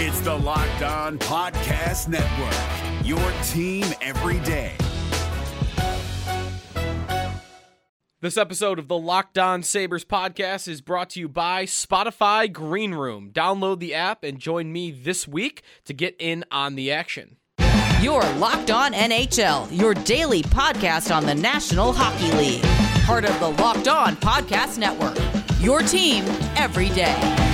It's the Locked On Podcast Network, your team every day. This episode of the Locked On Sabres podcast is brought to you by Spotify Green Room. Download the app and join me this week to get in on the action. Your Locked On NHL, your daily podcast on the National Hockey League. Part of the Locked On Podcast Network. Your team every day.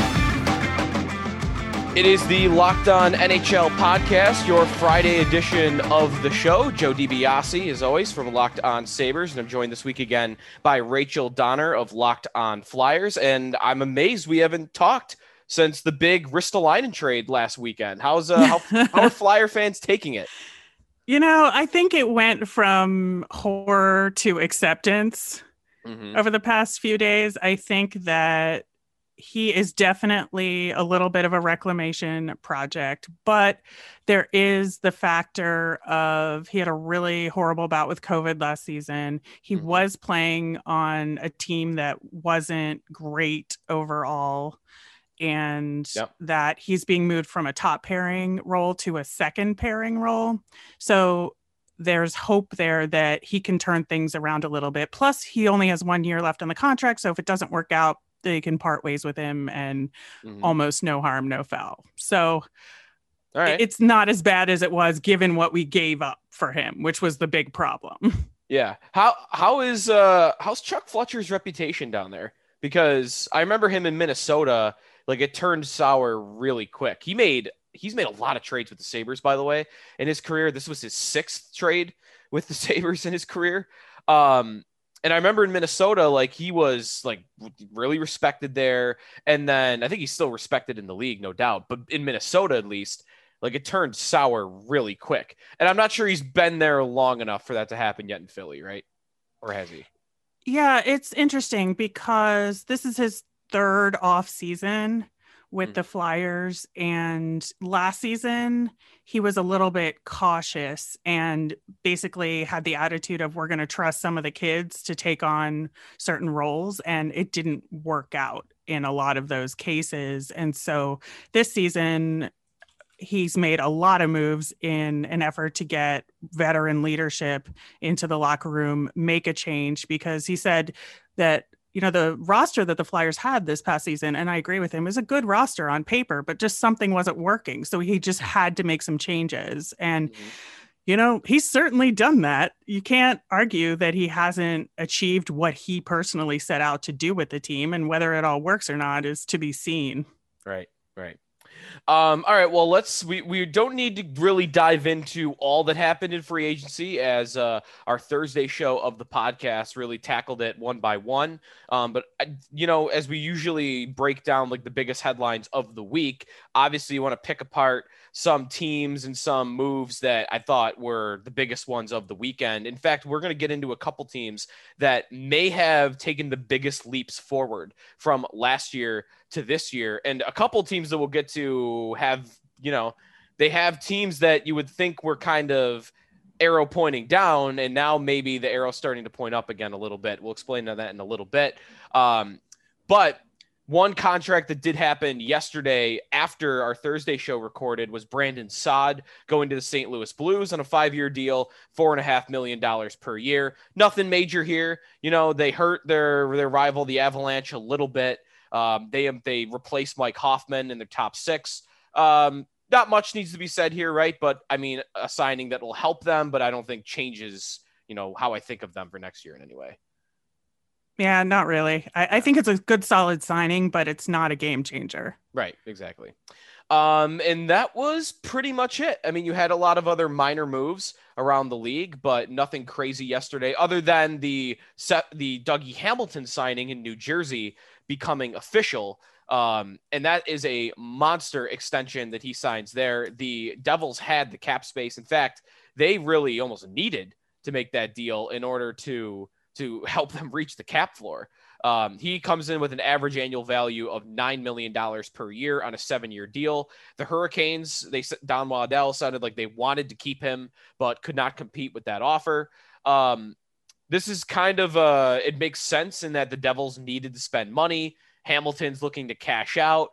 It is the Locked On NHL podcast, your Friday edition of the show. Joe DiBiase, as always, from Locked On Sabres. And I'm joined this week again by Rachel Donner of Locked On Flyers. And I'm amazed we haven't talked since the big Ristolainen trade last weekend. How's uh, how, how are Flyer fans taking it? You know, I think it went from horror to acceptance mm-hmm. over the past few days. I think that he is definitely a little bit of a reclamation project, but there is the factor of he had a really horrible bout with COVID last season. He mm-hmm. was playing on a team that wasn't great overall, and yep. that he's being moved from a top pairing role to a second pairing role. So there's hope there that he can turn things around a little bit. Plus, he only has one year left on the contract. So if it doesn't work out, they can part ways with him and mm-hmm. almost no harm, no foul. So it's not as bad as it was given what we gave up for him, which was the big problem. Yeah. How how is uh how's Chuck Fletcher's reputation down there? Because I remember him in Minnesota, like it turned sour really quick. He made he's made a lot of trades with the Sabres, by the way, in his career. This was his sixth trade with the Sabres in his career. Um, and I remember in Minnesota, like he was like really respected there. And then I think he's still respected in the league, no doubt. But in Minnesota, at least, like it turned sour really quick. And I'm not sure he's been there long enough for that to happen yet in Philly, right? Or has he? Yeah, it's interesting because this is his third off season with mm. the Flyers. And last season, he was a little bit cautious and basically had the attitude of we're going to trust some of the kids to take on certain roles. And it didn't work out in a lot of those cases. And so this season, he's made a lot of moves in an effort to get veteran leadership into the locker room, make a change because he said that you know the roster that the flyers had this past season and i agree with him is a good roster on paper but just something wasn't working. So he just had to make some changes. And mm-hmm. you know he's certainly done that. You can't argue that he hasn't achieved what he personally set out to do with the team and whether it all works or not is to be seen. Right right um, all right. Well, let's. We, we don't need to really dive into all that happened in free agency as uh, our Thursday show of the podcast really tackled it one by one. Um, but you know, as we usually break down like the biggest headlines of the week, obviously you want to pick apart some teams and some moves that I thought were the biggest ones of the weekend. In fact, we're going to get into a couple teams that may have taken the biggest leaps forward from last year to this year, and a couple teams that we'll get to have, you know, they have teams that you would think were kind of arrow pointing down, and now maybe the arrow starting to point up again a little bit. We'll explain that in a little bit. Um, but one contract that did happen yesterday after our Thursday show recorded was Brandon Saad going to the St. Louis Blues on a five year deal, four and a half million dollars per year. Nothing major here. You know, they hurt their their rival, the Avalanche, a little bit. Um, they they replaced Mike Hoffman in their top six. Um, not much needs to be said here, right? But I mean, a signing that will help them, but I don't think changes, you know, how I think of them for next year in any way. Yeah, not really. I, I, think it's a good solid signing, but it's not a game changer. Right, exactly. Um, and that was pretty much it. I mean, you had a lot of other minor moves around the league, but nothing crazy yesterday, other than the set the Dougie Hamilton signing in New Jersey becoming official. Um, and that is a monster extension that he signs there. The Devils had the cap space. In fact, they really almost needed to make that deal in order to to help them reach the cap floor. Um, he comes in with an average annual value of $9 million per year on a seven year deal. The Hurricanes, they Don Waddell sounded like they wanted to keep him, but could not compete with that offer. Um, this is kind of uh, it makes sense in that the Devils needed to spend money. Hamilton's looking to cash out,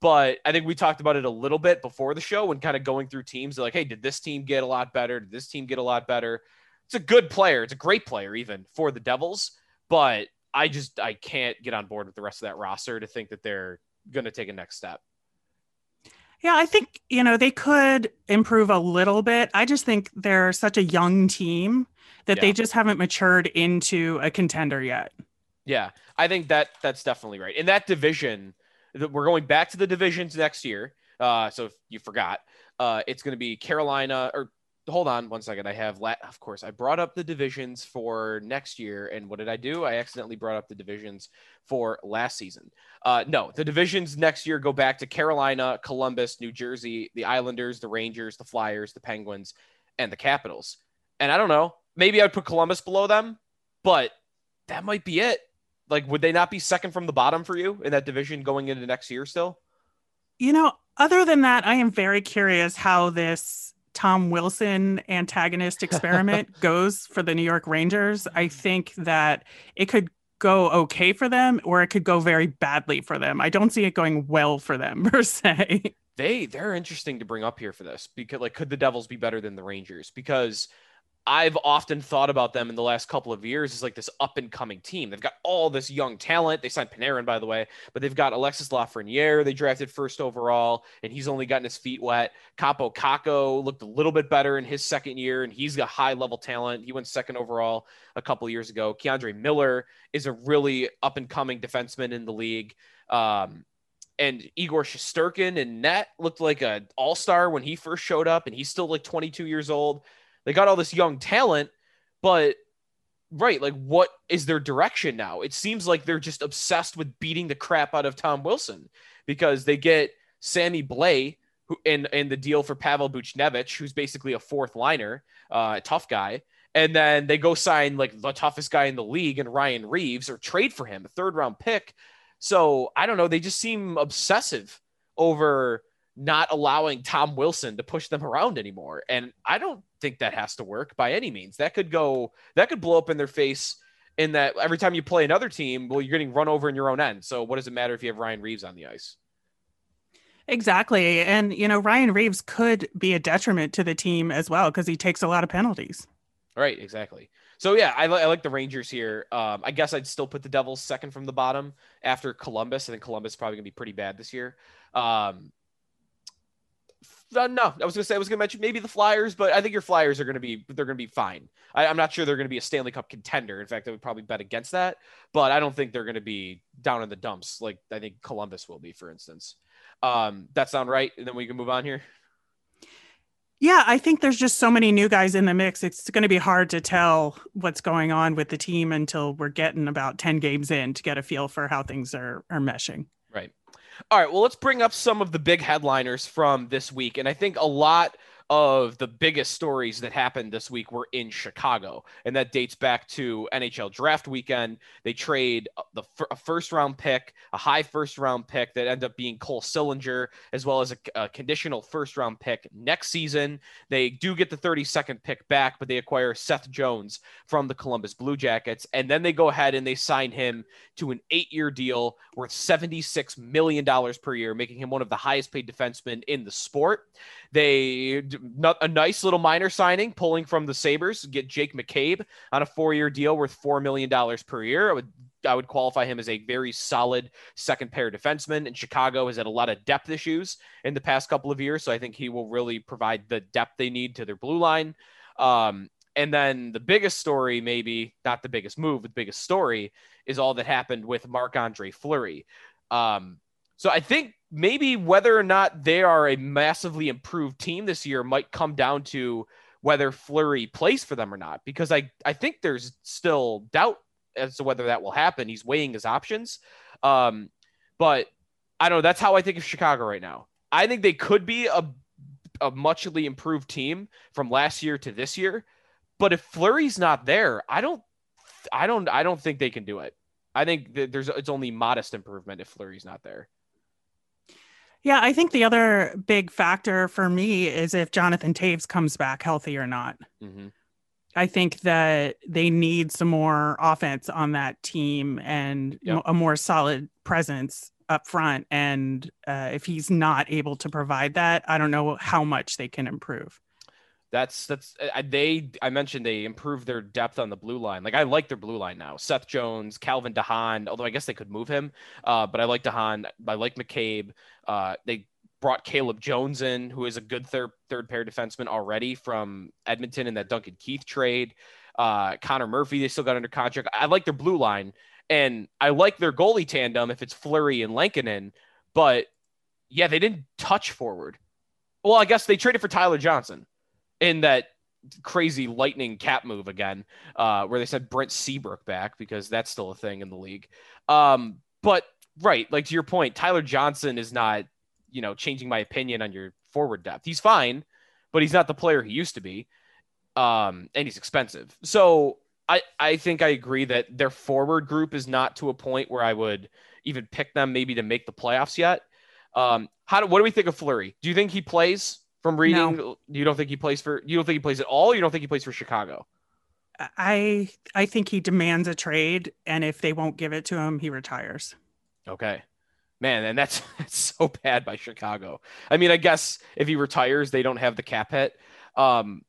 But I think we talked about it a little bit before the show when kind of going through teams. Like, hey, did this team get a lot better? Did this team get a lot better? It's a good player. It's a great player, even for the Devils. But I just I can't get on board with the rest of that roster to think that they're going to take a next step. Yeah, I think, you know, they could improve a little bit. I just think they're such a young team that Yeah. they just haven't matured into a contender yet. Yeah, I think that that's definitely right. In that division, that we're going back to the divisions next year. Uh, so if you forgot, uh, it's going to be Carolina. Or hold on one second. I have, la- of course, I brought up the divisions for next year, and what did I do? I accidentally brought up the divisions for last season. Uh, no, the divisions next year go back to Carolina, Columbus, New Jersey, the Islanders, the Rangers, the Flyers, the Penguins, and the Capitals. And I don't know, maybe I'd put Columbus below them, but that might be it. Like, would they not be second from the bottom for you in that division going into next year still? You know, other than that, I am very curious how this Tom Wilson antagonist experiment goes for the New York Rangers. I think that it could go okay for them or it could go very badly for them. I don't see it going well for them per se. They they're interesting to bring up here for this because like could the Devils be better than the Rangers? Because I've often thought about them in the last couple of years as like this up and coming team. They've got all this young talent. They signed Panarin, by the way, but they've got Alexis Lafreniere. They drafted first overall, and he's only gotten his feet wet. Kaapo Kakko looked a little bit better in his second year, and he's got high level talent. He went second overall a couple years ago. K'Andre Miller is a really up and coming defenseman in the league. Um, and Igor Shesterkin and net looked like an all-star when he first showed up and he's still like 22 years old. They got all this young talent, but right, like what is their direction now? It seems like they're just obsessed with beating the crap out of Tom Wilson because they get Sammy Blais who in the deal for Pavel Buchnevich, who's basically a fourth liner, uh, a tough guy. And then they go sign like the toughest guy in the league and Ryan Reaves or trade for him, a third round pick. So I don't know. They just seem obsessive over not allowing Tom Wilson to push them around anymore. And I don't think that has to work by any means. That could go, that could blow up in their face in that every time you play another team, well, you're getting run over in your own end. So what does it matter if you have Ryan Reaves on the ice? Exactly. And, you know, Ryan Reaves could be a detriment to the team as well because he takes a lot of penalties. Right, exactly. So yeah, I, li- I like the Rangers here. Um, I guess I'd still put the Devils second from the bottom after Columbus. I think Columbus is probably gonna be pretty bad this year. Um, uh, no, I was gonna say I was gonna mention maybe the Flyers, but I think your Flyers are gonna be they're gonna be fine. I, I'm not sure they're gonna be a Stanley Cup contender. In fact, I would probably bet against that. But I don't think they're gonna be down in the dumps like I think Columbus will be, for instance. Um, that sound right? And then we can move on here. Yeah, I think there's just so many new guys in the mix. It's going to be hard to tell what's going on with the team until we're getting about 10 games in to get a feel for how things are are meshing. All right. Well, let's bring up some of the big headliners from this week. And I think a lot of the biggest stories that happened this week were in Chicago. And that dates back to NHL draft weekend. They trade the a first round pick, a high first round pick that ended up being Cole Sillinger, as well as a, a conditional first round pick next season. They do get the 32nd pick back, but they acquire Seth Jones from the Columbus Blue Jackets. And then they go ahead and they sign him to an eight year deal worth $76 million per year, making him one of the highest paid defensemen in the sport. They a nice little minor signing, pulling from the Sabres, get Jake McCabe on a four year deal worth $4 million per year. I would I would qualify him as a very solid second pair defenseman. And Chicago has had a lot of depth issues in the past couple of years. So I think he will really provide the depth they need to their blue line. Um, and then the biggest story, maybe not the biggest move, but the biggest story is all that happened with Marc Andre Fleury. Um, so I think maybe whether or not they are a massively improved team this year might come down to whether Fleury plays for them or not, because I, I think there's still doubt as to whether that will happen. He's weighing his options. Um, but I don't know. That's how I think of Chicago right now. I think they could be a, a muchly improved team from last year to this year. But if Fleury's not there, I don't, I don't, I don't think they can do it. I think that there's it's only modest improvement if Fleury's not there. Yeah, I think the other big factor for me is if Jonathan Toews comes back healthy or not. Mm-hmm. I think that they need some more offense on that team and Yep. a more solid presence up front. And uh, if he's not able to provide that, I don't know how much they can improve. That's that's uh, they. I mentioned they improved their depth on the blue line. Like I like their blue line now. Seth Jones, Calvin DeHaan. Although I guess they could move him, uh, but I like DeHaan. I like McCabe. Uh, they brought Caleb Jones in, who is a good third third pair defenseman already from Edmonton in that Duncan Keith trade. Uh, Connor Murphy, they still got under contract. I like their blue line, and I like their goalie tandem if it's Fleury and Lankinen. But yeah, they didn't touch forward. Well, I guess they traded for Tyler Johnson in that crazy lightning cap move again, uh, where they said Brent Seabrook back because that's still a thing in the league. Um, but right, like to your point, Tyler Johnson is not, you know, changing my opinion on your forward depth. He's fine, but he's not the player he used to be. Um, and he's expensive. So I, I think I agree that their forward group is not to a point where I would even pick them maybe to make the playoffs yet. Um, how do, what do we think of Fleury? Do you think he plays? From reading, no. you don't think he plays for you don't think he plays at all, you don't think he plays for Chicago? I I think he demands a trade and if they won't give it to him, he retires. Okay. Man, and that's, that's so bad by Chicago. I mean, I guess if he retires, they don't have the cap hit. Um,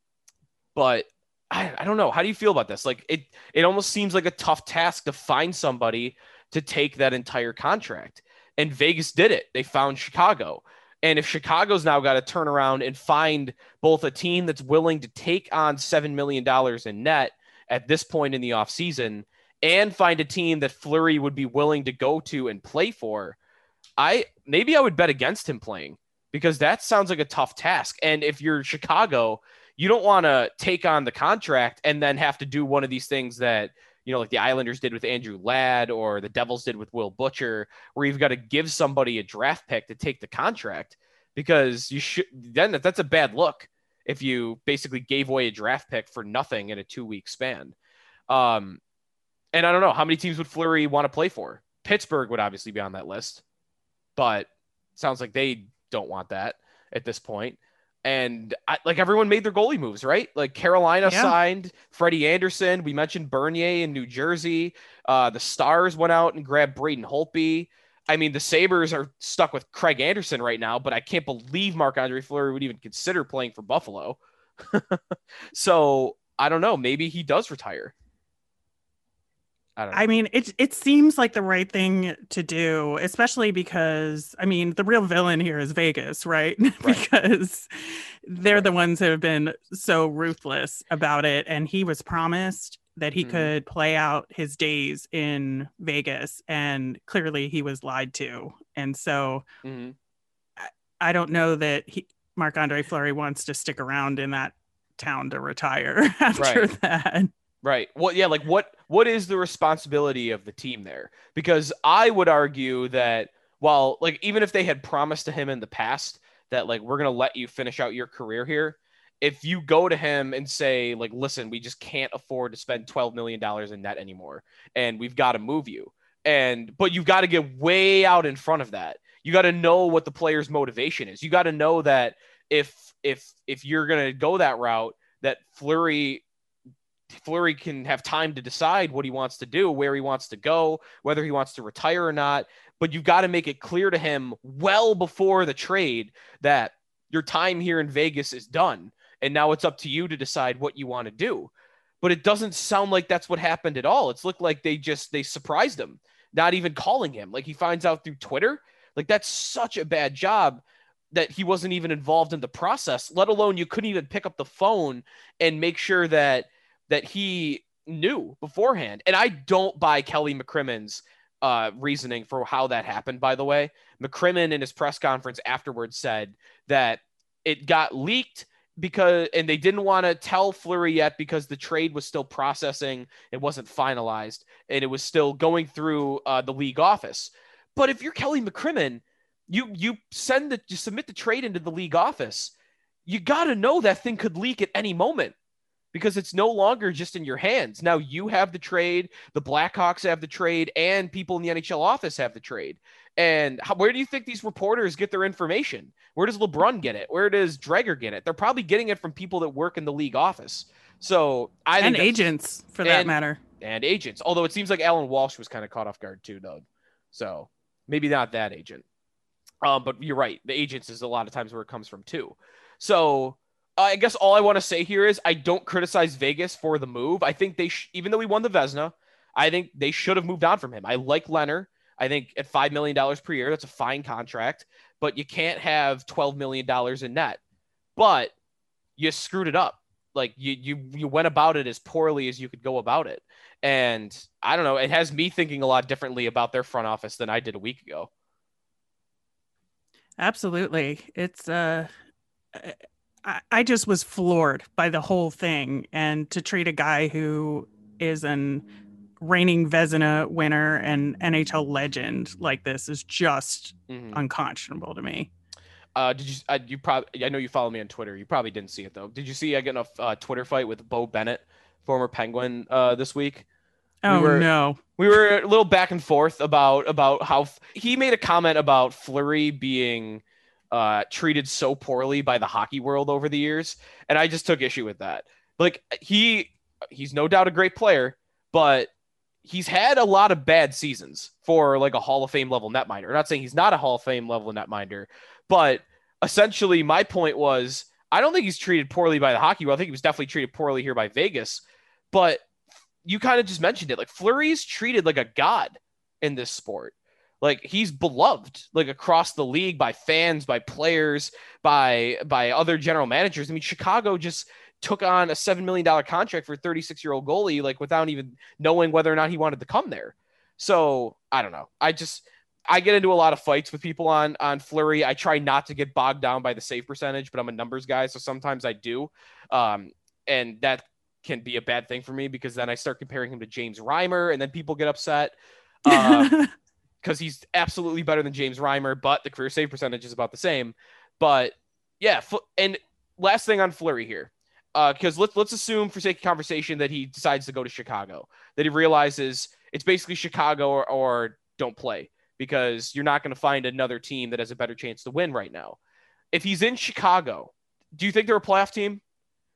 but I, I don't know. How do you feel about this? Like it it almost seems like a tough task to find somebody to take that entire contract. And Vegas did it. They found Chicago. And if Chicago's now got to turn around and find both a team that's willing to take on $7 million in net at this point in the offseason and find a team that Fleury would be willing to go to and play for, I maybe I would bet against him playing because that sounds like a tough task. And if you're Chicago, you don't want to take on the contract and then have to do one of these things that you know, like the Islanders did with Andrew Ladd or the Devils did with Will Butcher, where you've got to give somebody a draft pick to take the contract because you should then that's a bad look if you basically gave away a draft pick for nothing in a two week span. Um, and I don't know how many teams would Fleury want to play for. Pittsburgh would obviously be on that list, but sounds like they don't want that at this point and I, like everyone made their goalie moves, right? Like Carolina yeah. signed Freddie Andersen. We mentioned Bernier in New Jersey. Uh, the Stars went out and grabbed Braden Holtby. I mean, the Sabres are stuck with Craig Anderson right now, but I can't believe Marc Andre Fleury would even consider playing for Buffalo. so I don't know. Maybe he does retire. I, I mean, it it seems like the right thing to do, especially because I mean, the real villain here is Vegas, right? right. because they're right. the ones who have been so ruthless about it, and he was promised that he mm-hmm. could play out his days in Vegas, and clearly he was lied to, and so mm-hmm. I, I don't know that he Marc Andre Fleury wants to stick around in that town to retire after right. that. Right. Well, yeah, like what what is the responsibility of the team there? Because I would argue that while like even if they had promised to him in the past that like we're going to let you finish out your career here, if you go to him and say like listen, we just can't afford to spend 12 million dollars in net anymore and we've got to move you. And but you've got to get way out in front of that. You got to know what the player's motivation is. You got to know that if if if you're going to go that route that Fleury Fleury can have time to decide what he wants to do, where he wants to go, whether he wants to retire or not. But you've got to make it clear to him well before the trade that your time here in Vegas is done. And now it's up to you to decide what you want to do. But it doesn't sound like that's what happened at all. It's looked like they just they surprised him, not even calling him. Like he finds out through Twitter. Like that's such a bad job that he wasn't even involved in the process, let alone you couldn't even pick up the phone and make sure that that he knew beforehand. And I don't buy Kelly McCrimmon's uh, reasoning for how that happened, by the way. McCrimmon in his press conference afterwards said that it got leaked because and they didn't want to tell Fleury yet because the trade was still processing, it wasn't finalized, and it was still going through uh, the league office. But if you're Kelly McCrimmon, you you send the you submit the trade into the league office. You got to know that thing could leak at any moment because it's no longer just in your hands. Now you have the trade, the Blackhawks have the trade, and people in the NHL office have the trade. And how, where do you think these reporters get their information? Where does LeBrun get it? Where does Dreger get it? They're probably getting it from people that work in the league office. So I and agents for that and, matter, and agents. Although it seems like Allan Walsh was kind of caught off guard too, though. So Maybe not that agent. Um, but you're right. The agents is a lot of times where it comes from too. So I guess all I want to say here is I don't criticize Vegas for the move. I think they, sh- even though we won the Vezina, I think they should have moved on from him. I like Lehner. I think at $5 million per year, that's a fine contract, but you can't have $12 million in net. But you screwed it up. Like you, you, you went about it as poorly as you could go about it. And I don't know, it has me thinking a lot differently about their front office than I did a week ago. Absolutely. It's, uh, I, I just was floored by the whole thing. And to treat a guy who is an reigning Vezina winner and NHL legend like this is just Mhm. unconscionable to me. Uh, did you? Uh, you probably. I know you follow me on Twitter. You probably didn't see it though. Did you see I get in a uh, Twitter fight with Beau Bennett, former Penguin, uh, this week? Oh were- no. We were a little back and forth about about how f- he made a comment about Fleury being uh, treated so poorly by the hockey world over the years, and I just took issue with that. Like he he's no doubt a great player, but he's had a lot of bad seasons for like a Hall of Fame level netminder. I'm not saying he's not a Hall of Fame level netminder, but essentially my point was I don't think he's treated poorly by the hockey world. I think he was definitely treated poorly here by Vegas, but you kind of just mentioned it. Like Fleury's treated like a god in this sport. Like he's beloved like across the league by fans, by players, by by other general managers. I mean, Chicago just took on a seven million dollar contract for a 36 year old goalie, like without even knowing whether or not he wanted to come there. So I don't know. I just I get into a lot of fights with people on on Fleury. I try not to get bogged down by the save percentage, but I'm a numbers guy, so sometimes I do. Um, and that can be a bad thing for me because then I start comparing him to James Reimer, and then people get upset because he's absolutely better than James Reimer, but the career save percentage is about the same. But yeah, and last thing on Fleury here, uh, because let's let's assume for sake of conversation that he decides to go to Chicago, that he realizes it's basically Chicago or, or don't play because you're not going to find another team that has a better chance to win right now. If he's in Chicago, do you think they're a playoff team?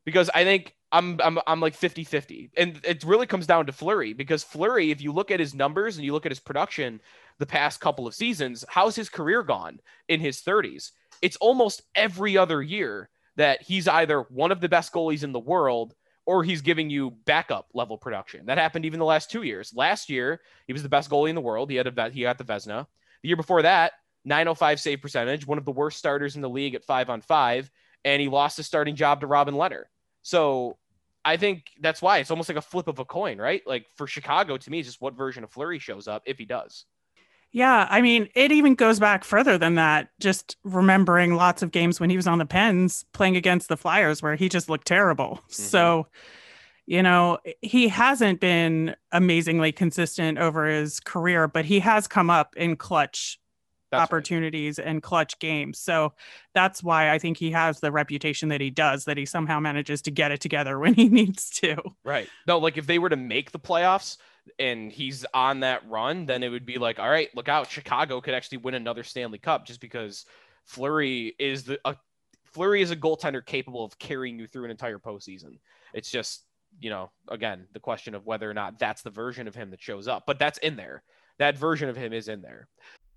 Because I think I'm I'm I'm like 50-50. And it really comes down to Fleury because Fleury, if you look at his numbers and you look at his production the past couple of seasons, how's his career gone in his 30s? It's almost every other year that he's either one of the best goalies in the world or he's giving you backup level production. That happened even the last two years. Last year, he was the best goalie in the world. He had a he got the Vezina. The year before that, 905 save percentage, one of the worst starters in the league at five on five, and he lost his starting job to Robin Lehner. So I think that's why it's almost like a flip of a coin, right? Like for Chicago, to me, it's just what version of Fleury shows up if he does. Yeah, I mean, it even goes back further than that. Just remembering lots of games when he was on the Pens playing against the Flyers where he just looked terrible. Mm-hmm. So, you know, he hasn't been amazingly consistent over his career, but he has come up in clutch That's right. opportunities and clutch games. So that's why I think he has the reputation that he does, that he somehow manages to get it together when he needs to. Right. No, like if they were to make the playoffs and he's on that run, then it would be like, all right, look out, Chicago could actually win another Stanley Cup just because Fleury is the uh, a, Fleury is a goaltender capable of carrying you through an entire postseason. It's just, you know, again, the question of whether or not that's the version of him that shows up. But that's in there. That version of him is in there.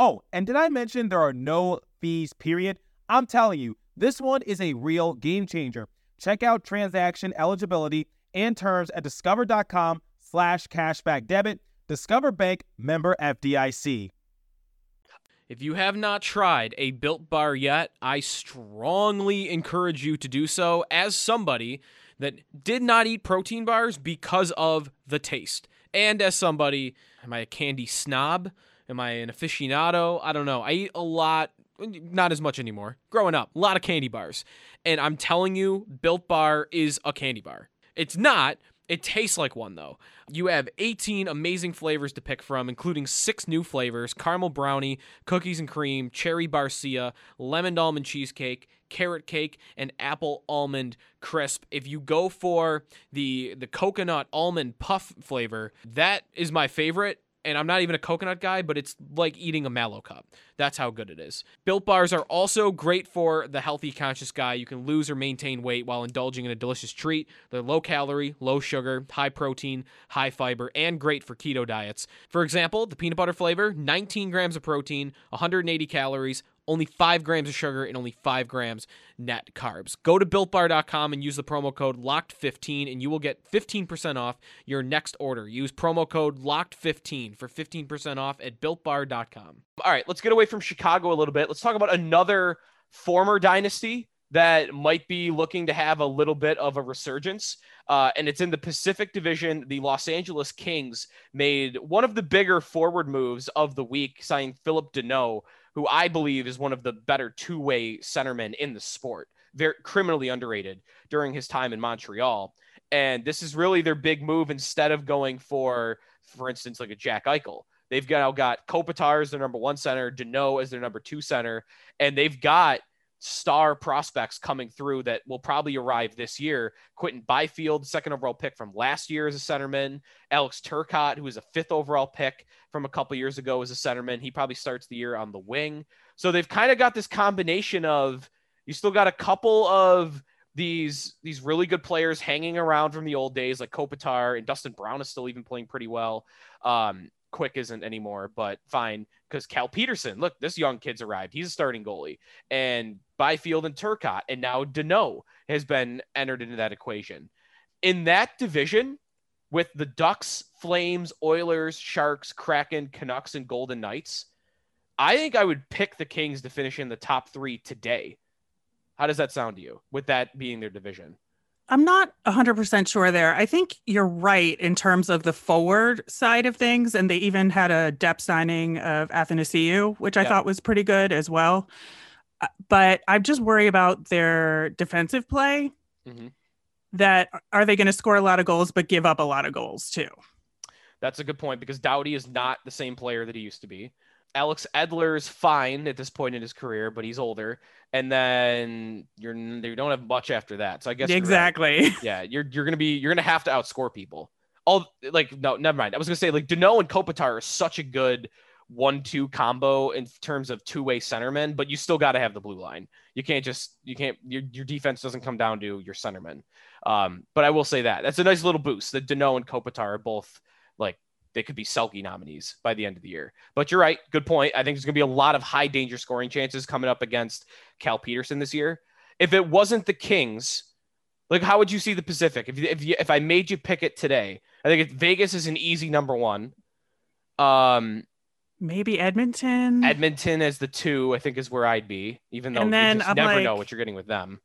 Oh, and did I mention there are no fees, period? I'm telling you, this one is a real game changer. Check out transaction eligibility and terms at discover.com slash cashback debit. Discover Bank member FDIC. If you have not tried a built bar yet, I strongly encourage you to do so as somebody that did not eat protein bars because of the taste. And as somebody, am I a candy snob? Am I an aficionado? I don't know. I eat a lot, not as much anymore. Growing up, a lot of candy bars. And I'm telling you, Built Bar is a candy bar. It's not, It tastes like one though. You have 18 amazing flavors to pick from, including six new flavors: caramel brownie, cookies and cream, cherry barcia, lemon almond cheesecake, carrot cake, and apple almond crisp. If you go for the the coconut almond puff flavor, that is my favorite and I'm not even a coconut guy, but it's like eating a mallow cup. That's how good it is. Built bars are also great for the healthy conscious guy. You can lose or maintain weight while indulging in a delicious treat. They're low calorie, low sugar, high protein, high fiber, and great for keto diets. For example, the peanut butter flavor, 19 grams of protein, 180 calories, only 5 grams of sugar and only 5 grams net carbs. Go to builtbar.com and use the promo code LOCKED15 and you will get 15% off your next order. Use promo code LOCKED15 for 15% off at builtbar.com. All right, let's get away from Chicago a little bit. Let's talk about another former dynasty that might be looking to have a little bit of a resurgence. Uh, and it's in the Pacific Division. The Los Angeles Kings made one of the bigger forward moves of the week, signing Philip Danault, who I believe is one of the better two way centermen in the sport. Very criminally underrated during his time in Montreal. And this is really their big move instead of going for, for instance, like a Jack Eichel. They've now got Kopitar as their number one center, Danault as their number two center, and they've got star prospects coming through that will probably arrive this year. Quinton Byfield, second overall pick from last year as a centerman. Alex Turcotte, who was a fifth overall pick from a couple years ago as a centerman. He probably starts the year on the wing. So they've kind of got this combination of you still got a couple of these these really good players hanging around from the old days like Kopitar and Dustin Brown is still even playing pretty well. Um, Quick isn't anymore, but fine because Cal Petersen, look, this young kid's arrived. He's a starting goalie, and Byfield and Turcotte, and now Danault has been entered into that equation. In that division, with the Ducks, Flames, Oilers, Sharks, Kraken, Canucks, and Golden Knights, I think I would pick the Kings to finish in the top three today. How does that sound to you? With that being their division. I'm not 100% sure there. I think you're right in terms of the forward side of things. And they even had a depth signing of Athanasiou, which I Yeah. thought was pretty good as well. Uh, But I'm just worry about their defensive play. Mhm. That are they going to score a lot of goals, but give up a lot of goals too? That's a good point because Doughty is not the same player that he used to be. Alex Edler's fine at this point in his career, but he's older. And then you're you don't have much after that. So I guess you're right. exactly. Yeah, you're you're gonna be you're gonna have to outscore people. All like no, never mind. I was gonna say like Danault and Kopitar are such a good one-two combo in terms of two-way centermen, but you still got to have the blue line. You can't just you can't your your defense doesn't come down to your centerman. Um, but I will say that that's a nice little boost. That Danault and Kopitar are both like they could be Selke nominees by the end of the year. But you're right, good point. I think there's gonna be a lot of high danger scoring chances coming up against Cal Petersen this year. If it wasn't the Kings, like, how would you see the Pacific? If you, if you, if I made you pick it today, I think Vegas is an easy number one. Um, Maybe Edmonton. Edmonton as the two, I think, is where I'd be. Even though And then you never know what you're getting with them.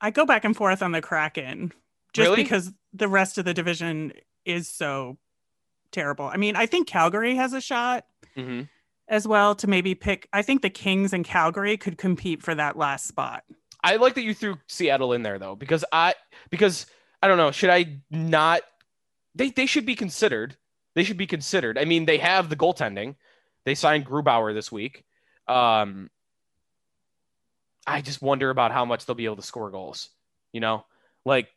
I go back and forth on the Kraken just Really? because the rest of the division is so terrible. I mean, I think Calgary has a shot hmm as well to maybe pick. I think the Kings and Calgary could compete for that last spot. I like that you threw Seattle in there though, because I because I don't know, should I not? They they should be considered. They should be considered. I mean, they have the goaltending. They signed Grubauer this week. Um, I just wonder about how much they'll be able to score goals. You know, like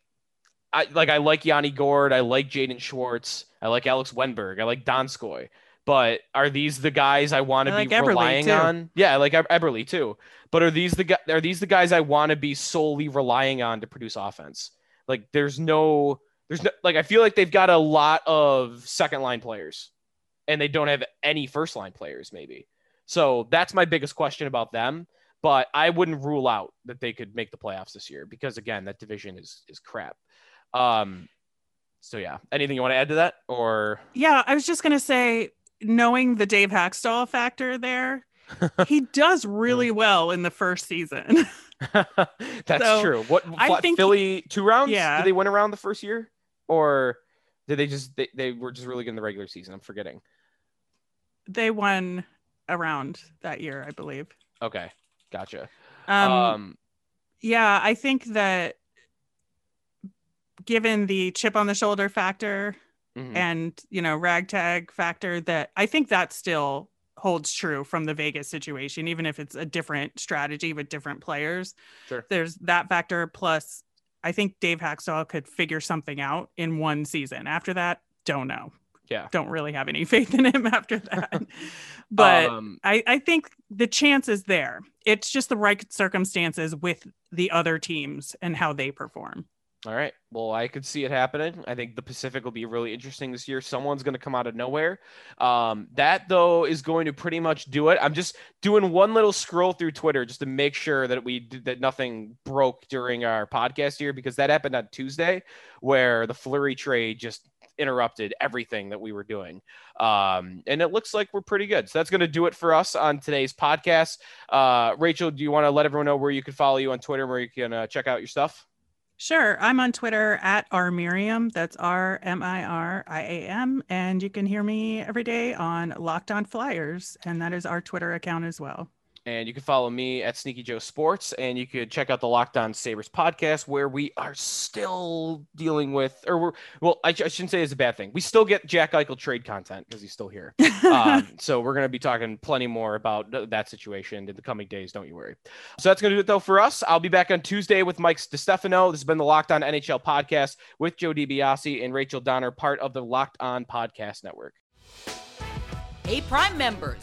I like I like Yanni Gourde. I like Jaden Schwartz. I like Alex Wennberg. I like Donskoy. But are these the guys I want to be like relying on? Yeah, I like Eberle too. But are these the are these the guys I want to be solely relying on to produce offense? Like there's no there's no like I feel like they've got a lot of second line players and they don't have any first line players maybe. So that's my biggest question about them, but I wouldn't rule out that they could make the playoffs this year because again, that division is is crap. Um so yeah, anything you want to add to that or Yeah, I was just gonna say, knowing the Dave Hakstol factor there, he does really well in the first season. That's So, true. What I what, think- Philly two rounds? Yeah. Did they win around the first year? Or did they just they, they were just really good in the regular season? I'm forgetting. they won around that year, I believe. Okay. Gotcha. Um, Um, yeah, I think that given the chip on the shoulder factor Mhm. and you know ragtag factor that i think that still holds true from the vegas situation even if it's a different strategy with different players Sure. there's that factor plus i think dave hakstol could figure something out in one season after that don't know Yeah. don't really have any faith in him after that but Um, I, I think the chance is there it's just the right circumstances with the other teams and how they perform All right. Well, I could see it happening. I think the Pacific will be really interesting this year. Someone's going to come out of nowhere. Um, that though is going to pretty much do it. I'm just doing one little scroll through Twitter just to make sure that we did, that nothing broke during our podcast here because that happened on Tuesday, where the Fleury trade just interrupted everything that we were doing. Um, and it looks like we're pretty good. So that's going to do it for us on today's podcast. Uh, Rachel, do you want to let everyone know where you can follow you on Twitter, where you can uh, check out your stuff? Sure. I'm on Twitter at R Miriam. That's R M I R I A M. And you can hear me every day on Locked On Flyers. And that is our Twitter account as well. And you can follow me at Sneaky Joe Sports, and you could check out the Locked On Sabres podcast, where we are still dealing with, or we're, well, I, I shouldn't say it's a bad thing. We still get Jack Eichel trade content because he's still here. um, so we're going to be talking plenty more about th- that situation in the coming days. Don't you worry. So that's going to do it though for us. I'll be back on Tuesday with Mike DeStefano. This has been the Locked On NHL podcast with Joe DiBiase and Rachel Donner, part of the Locked On Podcast Network. Hey, Prime members,